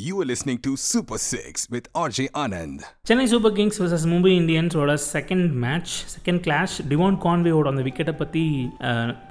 You are listening to super six with RJ Anand Chennai super kings versus Mumbai இந்தியன்ஸோட second match second clash Devon கான்வேயோட அந்த விக்கெட்டை பற்றி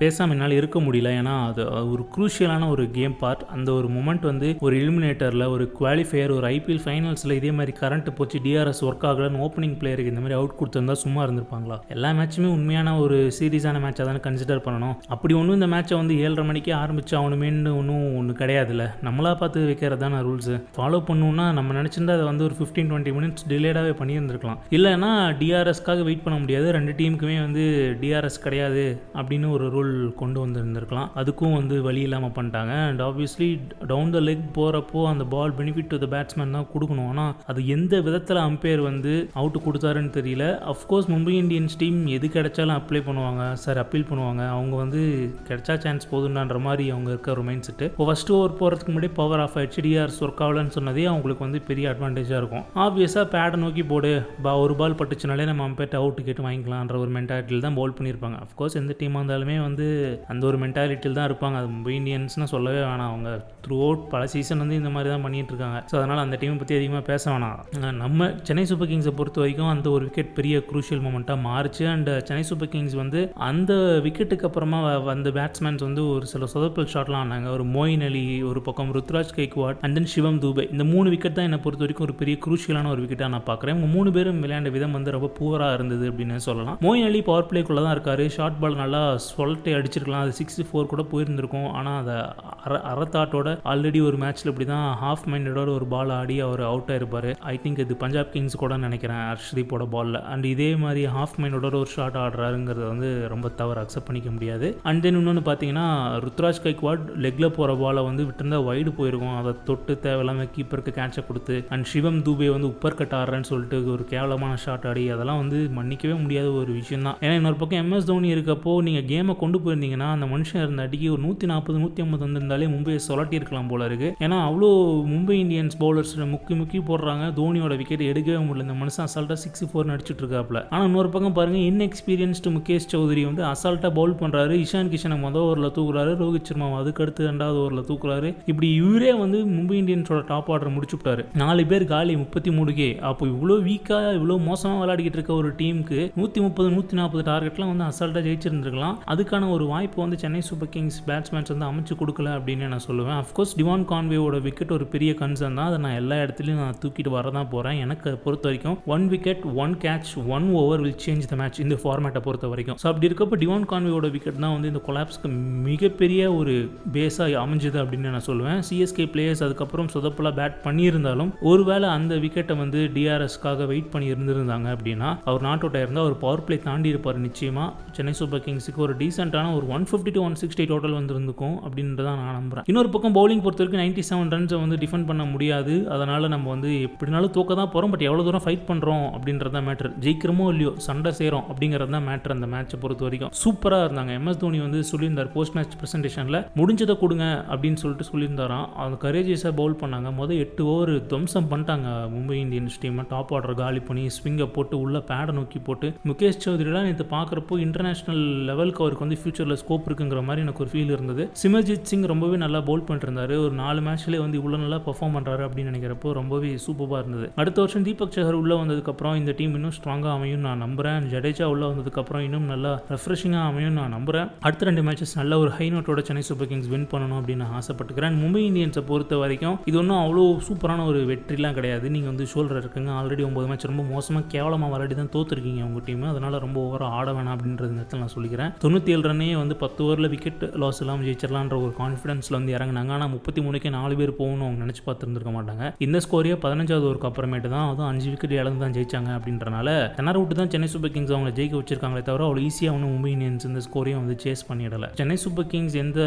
பேசாமல் என்னால் இருக்க முடியல. ஏன்னா அது ஒரு குரூஷியலான ஒரு கேம் பார்ட் அந்த ஒரு மூமெண்ட் வந்து ஒரு எலிமினேட்டரில் ஒரு குவாலிஃபையர் ஒரு ஐபிஎல் ஃபைனல்ஸில் இதே மாதிரி கரண்ட் போச்சு டிஆர்எஸ் ஒர்க் ஆகலன்னு ஓப்பனிங் பிளேயருக்கு இந்த மாதிரி அவுட் கொடுத்துருந்தா சும்மா இருந்திருப்பாங்களா? எல்லா மேட்சுமே உண்மையான ஒரு சீரியஸான மேட்சாக தானே கன்சிடர் பண்ணணும். அப்படி ஒன்றும் இந்த மேட்சை வந்து ஏழரை மணிக்கே ஆரம்பிச்சு ஆகணுமேன்னு ஒன்றும் ஒன்று கிடையாதுல்ல. நம்மளா பார்த்து வைக்கிறது தானே ரூல்ஸு ஃபாலோ பண்ணணும்னா நம்ம நினச்சிருந்தா அதை வந்து ஒரு ஃபிஃப்டீன் டுவெண்ட்டி மினிட்ஸ் டிலேடாகவே பண்ணியிருந்திருக்கலாம். இல்லைன்னா டிஆர்எஸ்க்காக வெயிட் பண்ண முடியாது. ரெண்டு டீமுக்குமே வந்து டிஆர்எஸ் கிடையாது அப்படின்னு ஒரு ரூல் கொண்டு வந்திருந்திருக்கலாம். அதுக்கும் வந்து வழி இல்லாமல் பண்ணிட்டாங்க. And obviously down the leg போகிறப்போ அந்த ball benefit to the batsman தான் கொடுக்கணும். ஆனால் அது எந்த விதத்தில் அம்பையர் வந்து அவுட் கொடுத்தாருன்னு தெரியல. அஃப்கோர்ஸ் மும்பை இந்தியன்ஸ் டீம் எது கிடைச்சாலும் அப்ளை பண்ணுவாங்க. சார் அப்பீல் பண்ணுவாங்க. அவங்க வந்து கிடைச்சா சான்ஸ் போதுண்டான்ற மாதிரி அவங்க இருக்க ஒரு மைண்ட் செட்டு இப்போ ஃபஸ்ட்டு ஓவர் போகிறதுக்கு முன்னாடி பவர் ஆஃப் ஆயிடுச்சு. டிஆர்எஸ் ஒர்க் ஆகலன்னு சொன்னதே அவங்களுக்கு வந்து பெரிய அட்வான்டேஜாக இருக்கும். ஆப்வியஸாக பேடை நோக்கி போடு. பா ஒரு பால் பட்டுச்சுனாலே நம்ம அம்பேட் அவுட் கேட்டு வாங்கிக்கலான்ற ஒரு மென்டாலிட்டியில் தான் பவுல் பண்ணியிருப்பாங்க. அஃப்கோர்ஸ் எந்த டீமாக இருந்தாலுமே வந்து அந்த ஒரு மென்டாலிட்டியில் தான் இருப்பாங்க. அது மும்பை இந்தியன்ஸ்னு சொல்லவே வேணாம். அவங்க த்ரூ அவுட் பல சீசன் வந்து இந்த மாதிரி தான் பண்ணிட்டு இருக்காங்க ஸோ அதனால் அந்த டீமை பற்றி அதிகமாக பேச வேணாம். நம்ம சென்னை சூப்பர் கிங்ஸை பொறுத்த வரைக்கும் அந்த ஒரு விக்கெட் பெரிய குரூஷியல் மூமெண்ட்டாக மாறுச்சு. அண்ட் சென்னை சூப்பர் கிங்ஸ் வந்து அந்த விக்கெட்டுக்கு அப்புறமா வ- வந்த பேட்ஸ்மேன்ஸ் வந்து ஒரு சில சொதப்பல் ஷாட்லாம் ஆனாங்க. ஒரு மோயின் அலி ஒரு பக்கம் ருத்ராஜ் கைக்வாட் அண்ட் தென் சிவம் தூபே. இந்த மூணு விக்கெட் தான் என்னை பொறுத்த வரைக்கும் ஒரு பெரிய குரூஷியலான ஒரு விக்கெட்டாக நான் பார்க்குறேன். இவங்க மூணு பேரும் விளையாண்ட விதம் வந்து ரொம்ப பூவராக இருந்தது அப்படின்னு சொல்லலாம். மோயின் அலி பவர் பிளேக்குள்ளே தான் இருக்காரு. ஷார்ட் பால் நல்லா சொல்லிட்டு அடிச்சிருக்கலாம். அது சிக்ஸ்டி ஃபோர் கூட போயிருந்திருக்கும். ஆனால் அதை அற அறத்தாட்டோட ஆல்ரெடி ஒரு மேட்ச்சில் இப்படி தான் ஹாஃப் மைண்டடோட ஒரு பால் ஆடி அவர் அவுட் ஆயிருப்பார் ஐ திங்க் இது பஞ்சாப் கிங்ஸ் கூட நினைக்கிறேன் ஹர்ஷ்தீப்போட பாலில் அண்ட் இதே மாதிரி ஹாஃப் மைண்டோட ஒரு ஷாட் ஆடுறாருங்கிறது வந்து ரொம்ப தவறு அக்செப்ட் பண்ணிக்க முடியாது. அண்ட் தென் இன்னொன்று பார்த்தீங்கன்னா ருத்ராஜ் கைக்வாட் லெக்கில் போகிற பாலை வந்து விட்டுருந்தா வைடு போயிருக்கும். அதை தொட்டு தேவையில்லாமல் கீப்பருக்கு கேட்சை கொடுத்து அண்ட் சிவம் தூபே வந்து உப்பர் கட் ஆடுறேன்னு சொல்லிட்டு ஒரு கேவலமான ஷாட் ஆடி அதெல்லாம் வந்து மன்னிக்கவே முடியாத ஒரு விஷயம் தான் ஏன்னா இன்னொரு பக்கம் எம்எஸ் தோனி இருக்கப்போ நீங்கள் கேமை கொண்டு போயிருந்தீங்கன்னா அந்த மனுஷன் இருந்த அடிக்கு ஒரு நூற்றி நாற்பது நூற்றி ஐம்பது வந்திருந்தாலே மும்பையை சொலட்டி இருக்கலாம் போல இருக்கு. ஏன்னா அவ்வளோ மும்பை இந்தியன்ஸ் பவுலர்ஸ் முக்கி முக்கி போடுறாங்க தோனியோட விக்கெட் எடுக்கவே முடியல. இந்த மனுஷன் அசால்ட்டாக சிக்ஸ் ஃபோர் நடிச்சிட்டு இருக்காப்ல ஆனால் இன்னொரு பக்கம் பாருங்க இன்எக்ஸ்பீரியன்ஸ்டு முகேஷ் சௌத்ரி வந்து அசால்ட்டாக பவுல் பண்ணுறாரு இஷான் கிஷனை மொதல் ஓவரில் தூக்குறாரு. ரோஹித் சர்மா அதுக்கடுத்து ரெண்டாவது ஓவரில் தூக்குறாரு. இப்படி இவரே வந்து மும்பை இந்தியன்ஸோட டாப் ஆர்டர் முடிச்சு விட்டாரு. நாலு பேர் காலி முப்பத்தி மூணுக்கே. அப்போ இவ்வளோ வீக்காக இவ்வளோ மோசமாக விளையாடிக்கிட்டு இருக்க ஒரு டீமுக்கு நூற்றி முப்பது நூற்றி நாற்பது டார்கெட்லாம் வந்து அசால்ட்டாக ஜெயிச்சிருந்துருக்கலாம். அதுக்கான ஒரு வாய்ப்பு வந்து சென்னை சூப்பர் கிங்ஸ் பேட்ஸ்மேன்ஸ் வந்து அமைச்சு கொடுக்கல அப்படின்னு நான் சொல்லுவேன். அஃப்கோர்ஸ் டிவான் கான்வேவோட விக்கெட் ஒரு பெரிய கன்சர்ன் தான். அதை நான் எல்லா இடத்துலையும் நான் தூக்கிட்டு வர தான் போகிறேன் எனக்கு பொறுத்த வரைக்கும் one wicket one catch one over will change the match இந்த ஃபார்மேட்டை பொறுத்த வரைக்கும். ஸோ அப்படி இருக்கப்போ டிவான் கான்வேயோட விக்கெட் தான் வந்து இந்த கொலாப்ஸ்க்கு மிகப்பெரிய ஒரு பேஸாக அமைஞ்சது அப்படின்னு நான் சொல்லுவேன். சிஎஸ்கே பிளேயர்ஸ் அதுக்கப்புறம் சொதப்பலாக பேட் பண்ணியிருந்தாலும் ஒருவேளை அந்த விக்கெட்டை வந்து டிஆர்எஸ்க்காக வெயிட் பண்ணி இருந்திருந்தாங்க அப்படின்னா அவர் நாட் அவுட் ஆயிருந்தால் அவர் பவர் பிளே தாண்டி இருப்பார் நிச்சயமாக சென்னை சூப்பர் கிங்ஸுக்கு ஒரு டீசென்ட்டான ஒரு one fifty to one sixty total வந்திருந்துக்கும் அப்படின்றத நான் நம்புறேன். இன்னொரு பக்கம் பவுலிங் பொறுத்த வரைக்கும் நைன்டி செவன் ரன்ஸை வந்து டிஃபெண்ட் பண்ண முடியாது. அதனால் நம்ம வந்து எப்படினாலும் தூக்க தான் போகிறோம் பட் எவ்வளோ தூரம் ஃபைட் பண்ணுறோம் அப்படின்றது தான் மேட்ரு ஜெயிக்கிறோமோ இல்லையோ சண்டை செய்கிறோம் அப்படிங்கிறது தான் மேட்ரு அந்த மேட்சை பொறுத்த வரைக்கும். சூப்பராக இருந்தாங்க. எம்எஸ் தோனி வந்து சொல்லியிருந்தார் போஸ்ட் மேட்ச் ப்ரெசன்டேஷனில் முடிஞ்சதை கொடுங்க அப்படின்னு சொல்லிட்டு சொல்லியிருந்தாராம். அந்த கரேஜியஸாக பவுல் பண்ணாங்க மொதல் எட்டு ஓவர் துவம்சம் பண்ணிட்டாங்க மும்பை இந்தியன்ஸ் டீமை டாப் ஆர்டர் காலி பண்ணி ஸ்விங்கை போட்டு உள்ள பேடை நோக்கி போட்டு முகேஷ் சௌத்ரிலாம் நேற்று பார்க்குறப்போ இன்டர்நேஷனல் லெவலுக்கு அவருக்கு வந்து ஃபியூச்சரில் ஸ்கோப் இருக்குங்கிற மாதிரி எனக்கு ஒரு ஃபீல் இருந்தது. சிமர்ஜித் சிங் ரொம்பவே நல்லா போல் பண்ணிட்டு ஒரு நாலு மேட்ச்லேயே வந்து இவ்வளோ நல்லா பர்ஃபார்ம் பண்ணுறாரு அப்படின்னு நினைக்கிறப்போ ரொம்பவே சூப்பராக இருந்தது. அடுத்த வருஷம் தீபக் சஹர் உள்ளே வந்ததுக்கப்புறம் இந்த டீம் இன்னும் ஸ்ட்ராங்காக அமையும் நான் நம்புறேன். ஜடேஜா உள்ளே வந்ததுக்கப்புறம் இன்னும் நல்லா ரெஃப்ரெஷிங்காக அமையும் நான் நம்புறேன். அடுத்த ரெண்டு மேட்சஸ் நல்ல ஒரு ஹை நோட்டோட சென்னை சூப்பர் கிங்ஸ் வின் பண்ணணும் அப்படின்னு நான் ஆசைப்பட்டுக்கிறேன். மும்பை இந்தியன்ஸை பொறுத்த வரைக்கும் இது ஒன்றும் அவ்வளோ சூப்பரான ஒரு வெற்றிலாம் கிடையாது. நீங்கள் வந்து ஷோல்டர் இருக்குங்க ஆல்ரெடி ஒம்பது மேட்ச் ரொம்ப மோசமாக கேவலமாக விளையாடி தான் தோத்துருக்கீங்க உங்கள் டீம் அதனால் ரொம்ப ஓவராக ஆட வேணாம் அப்படின்றது நேரத்தில் நான் சொல்லிக்கிறேன். தொண்ணூற்றி ஏழு ரன்னே வந்து பத்து ஓவரில் விக்கெட் லாஸ் இல்லாமல் ஜெயிச்சிடலான்ற ஒரு கான்ஃபிடன்ஸில் வந்து இறங்குனாங்க. ஆனால் முப்பத்தி மூணுக்கே நாலு பேர் போகணும் அவங்க நினச்சி பார்த்துருந்துருக்க மாட்டாங்க. இந்த ஸ்கோரையே பதினஞ்சாவது ஓவருக்கு அப்புறமேட்டு தான் அதுவும் அஞ்சு விக்கெட் இழந்து தான் ஜெயிச்சாங்க அப்படின்றனால தென்னார் விட்டு தான் சென்னை சூப்பர் கிங்ஸ் அவங்களை ஜெயிக்க வச்சிருக்காங்களே தவிர அவ்வளோ ஈஸியாக ஒன்றும் மும்பை இந்தியன்ஸ் இந்த ஸ்கோரையும் வந்து சேஸ் பண்ணிடலை. சென்னை சூப்பர் கிங்ஸ் எந்த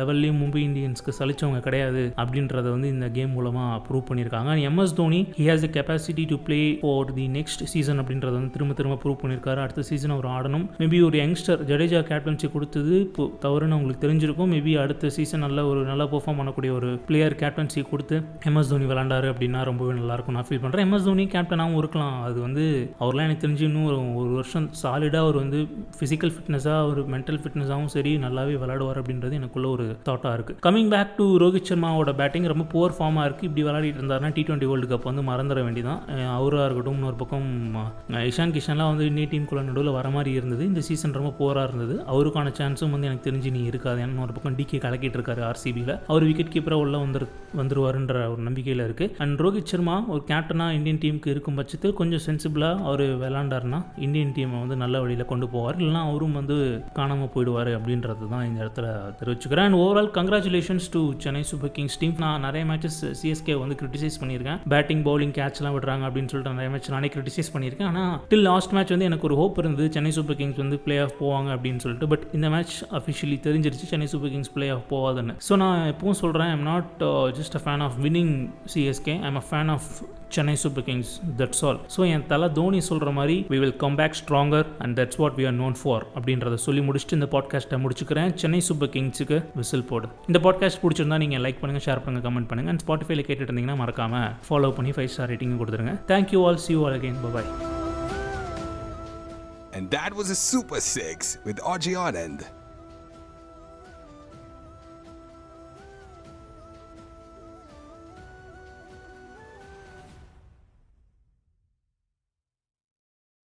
லெவல்லையும் மும்பை இந்தியன்ஸ்க்கு சலிச்சவங்க கிடையாது அப்படின்றத வந்து வந்து இந்த கேம் மூலமாக ப்ரூவ் பண்ணியிருக்காங்க. MS Dhoni he has the capacity to play for the next season அப்படின்றத வந்து திரும்ப திரும்ப ப்ரூவ் பண்ணியிருக்காரு. அடுத்த சீசன் அவர் ஆடணும். மேபி ஒரு யங்ஸ்டர் ஜடேஜா கேப்டன்சி கொடுத்தது இப்போ தவறுன்னு அவங்களுக்கு தெரிஞ்சிருக்கும். மேபி அடுத்த சீசன் நல்ல ஒரு நல்லா பெர்ஃபார்ம் பண்ணக்கூடிய ஒரு பிளேயர் கேப்டன்சி கொடுத்து எம்எஸ் தோனி விளாண்டாரு அப்படின்னா ரொம்பவே நல்லாயிருக்கும். நான் ஃபீல் பண்ணுறேன் எம்எஸ் தோனி கேப்டனாகவும் இருக்கலாம். அது வந்து அவர்லாம் எனக்கு தெரிஞ்சு இன்னும் ஒரு ஒரு வருஷம் சாலிடாக அவர் வந்து ஃபிசிக்கல் ஃபிட்னஸாக ஒரு மென்டல் ஃபிட்னஸாகவும் சரி நல்லாவே விளாடுவார் அப்படின்றது எனக்குள்ள ஒரு தாட்டாக இருக்குது கமிங் பேக் டு ரோஹித் சர்மாவோட பேட்டிங் ரொம்ப புவர் ஃபார்மாக இருக்குது இப்படி விளையாடிட்டு இருந்தாருன்னா டி டுவெண்ட்டி வேர்ல்டு கப் வந்து மறந்துட வேண்டியதான் அவராக இருக்கட்டும் இன்னொரு பக்கம் இஷான் கிஷன்லாம் வந்து இந்திய டீமுக்குள்ள நடுவில் வர மாதிரி இருந்தது. இந்த சீசன் ரொம்ப போராக இருந்தது. அவருக்கான சான்ஸும் வந்து எனக்கு தெரிஞ்சு நீ இருக்காது. ஏன்னா ஒரு பக்கம் டிகே கலக்கிட்டு இருக்காரு ஆர்சிபியில் அவர் விக்கெட் கீப்பராக உள்ள வந்துரு வந்துருவாருன்ற ஒரு நம்பிக்கையில் இருக்குது அண்ட் ரோஹித் சர்மா ஒரு கேப்டனாக இந்தியன் டீமுக்கு இருக்கும் பட்சத்தில் கொஞ்சம் சென்சிபிளாக அவர் விளாண்டாருன்னா இந்தியன் டீமை வந்து நல்ல வழியில் கொண்டு போவார். இல்லைனா அவரும் வந்து காணாமல் போயிடுவார் அப்படின்றது தான் இந்த இடத்துல தெரிவிச்சுக்கிறேன். And overall congratulations to Chennai super kings team நான் நிறைய மேட்சஸ் சிஎஸ்கே வந்து கிரிட்டிசைஸ் பண்ணியிருக்கேன். பேட்டிங் பவுலிங் கேட்ச்லாம் விடுறாங்க அப்படின்னு சொல்லிட்டு நிறைய மேட்ச் நானே கிரிட்டிசைஸ் பண்ணியிருக்கேன். ஆனால் டில் லாஸ்ட் மேட்ச் வந்து எனக்கு ஒரு ஹோப் இருந்தது. சென்னை சூப்பர் கிங்ஸ் வந்து பிளே ஆஃப் போவாங்க அப்படின்னு சொல்லிட்டு. பட் இந்த மேட்ச் அஃபிஷியலி தெரிஞ்சிருச்சு. Chennai super kings play off போகாதுன்னு ஸோ நான் எப்பவும் சொல்கிறேன் I'm not just a fan of winning CSK I'm a fan of Chennai super kings that's all so என் தலை தோனி சொல்கிற மாதிரி we will come back stronger and that's what we are known for அப்படின்றத சொல்லி முடிச்சுட்டு இந்த பாட்காஸ்ட்டை முடிச்சுக்கிறேன். சென்னை சூப்பர் கிங்ஸுக்கு விசில் போடு. இந்த பாட்காஸ்ட் பிடிச்சிருந்தா நீங்கள் லைக் பண்ணுங்கள் ஷேர் பண்ணுங்கள் கமெண்ட் பண்ணுங்கள் அண்ட் ஸ்பாட்டிஃபைல கேட்டுட்டு இருந்தீங்கன்னா மறக்காமல் ஃபாலோ பண்ணி ஃபைவ் ஸ்டார் ரேட்டிங் கொடுத்துருங்க. Thank you all see you all again bye And that was a Super 6 with RJ Anand.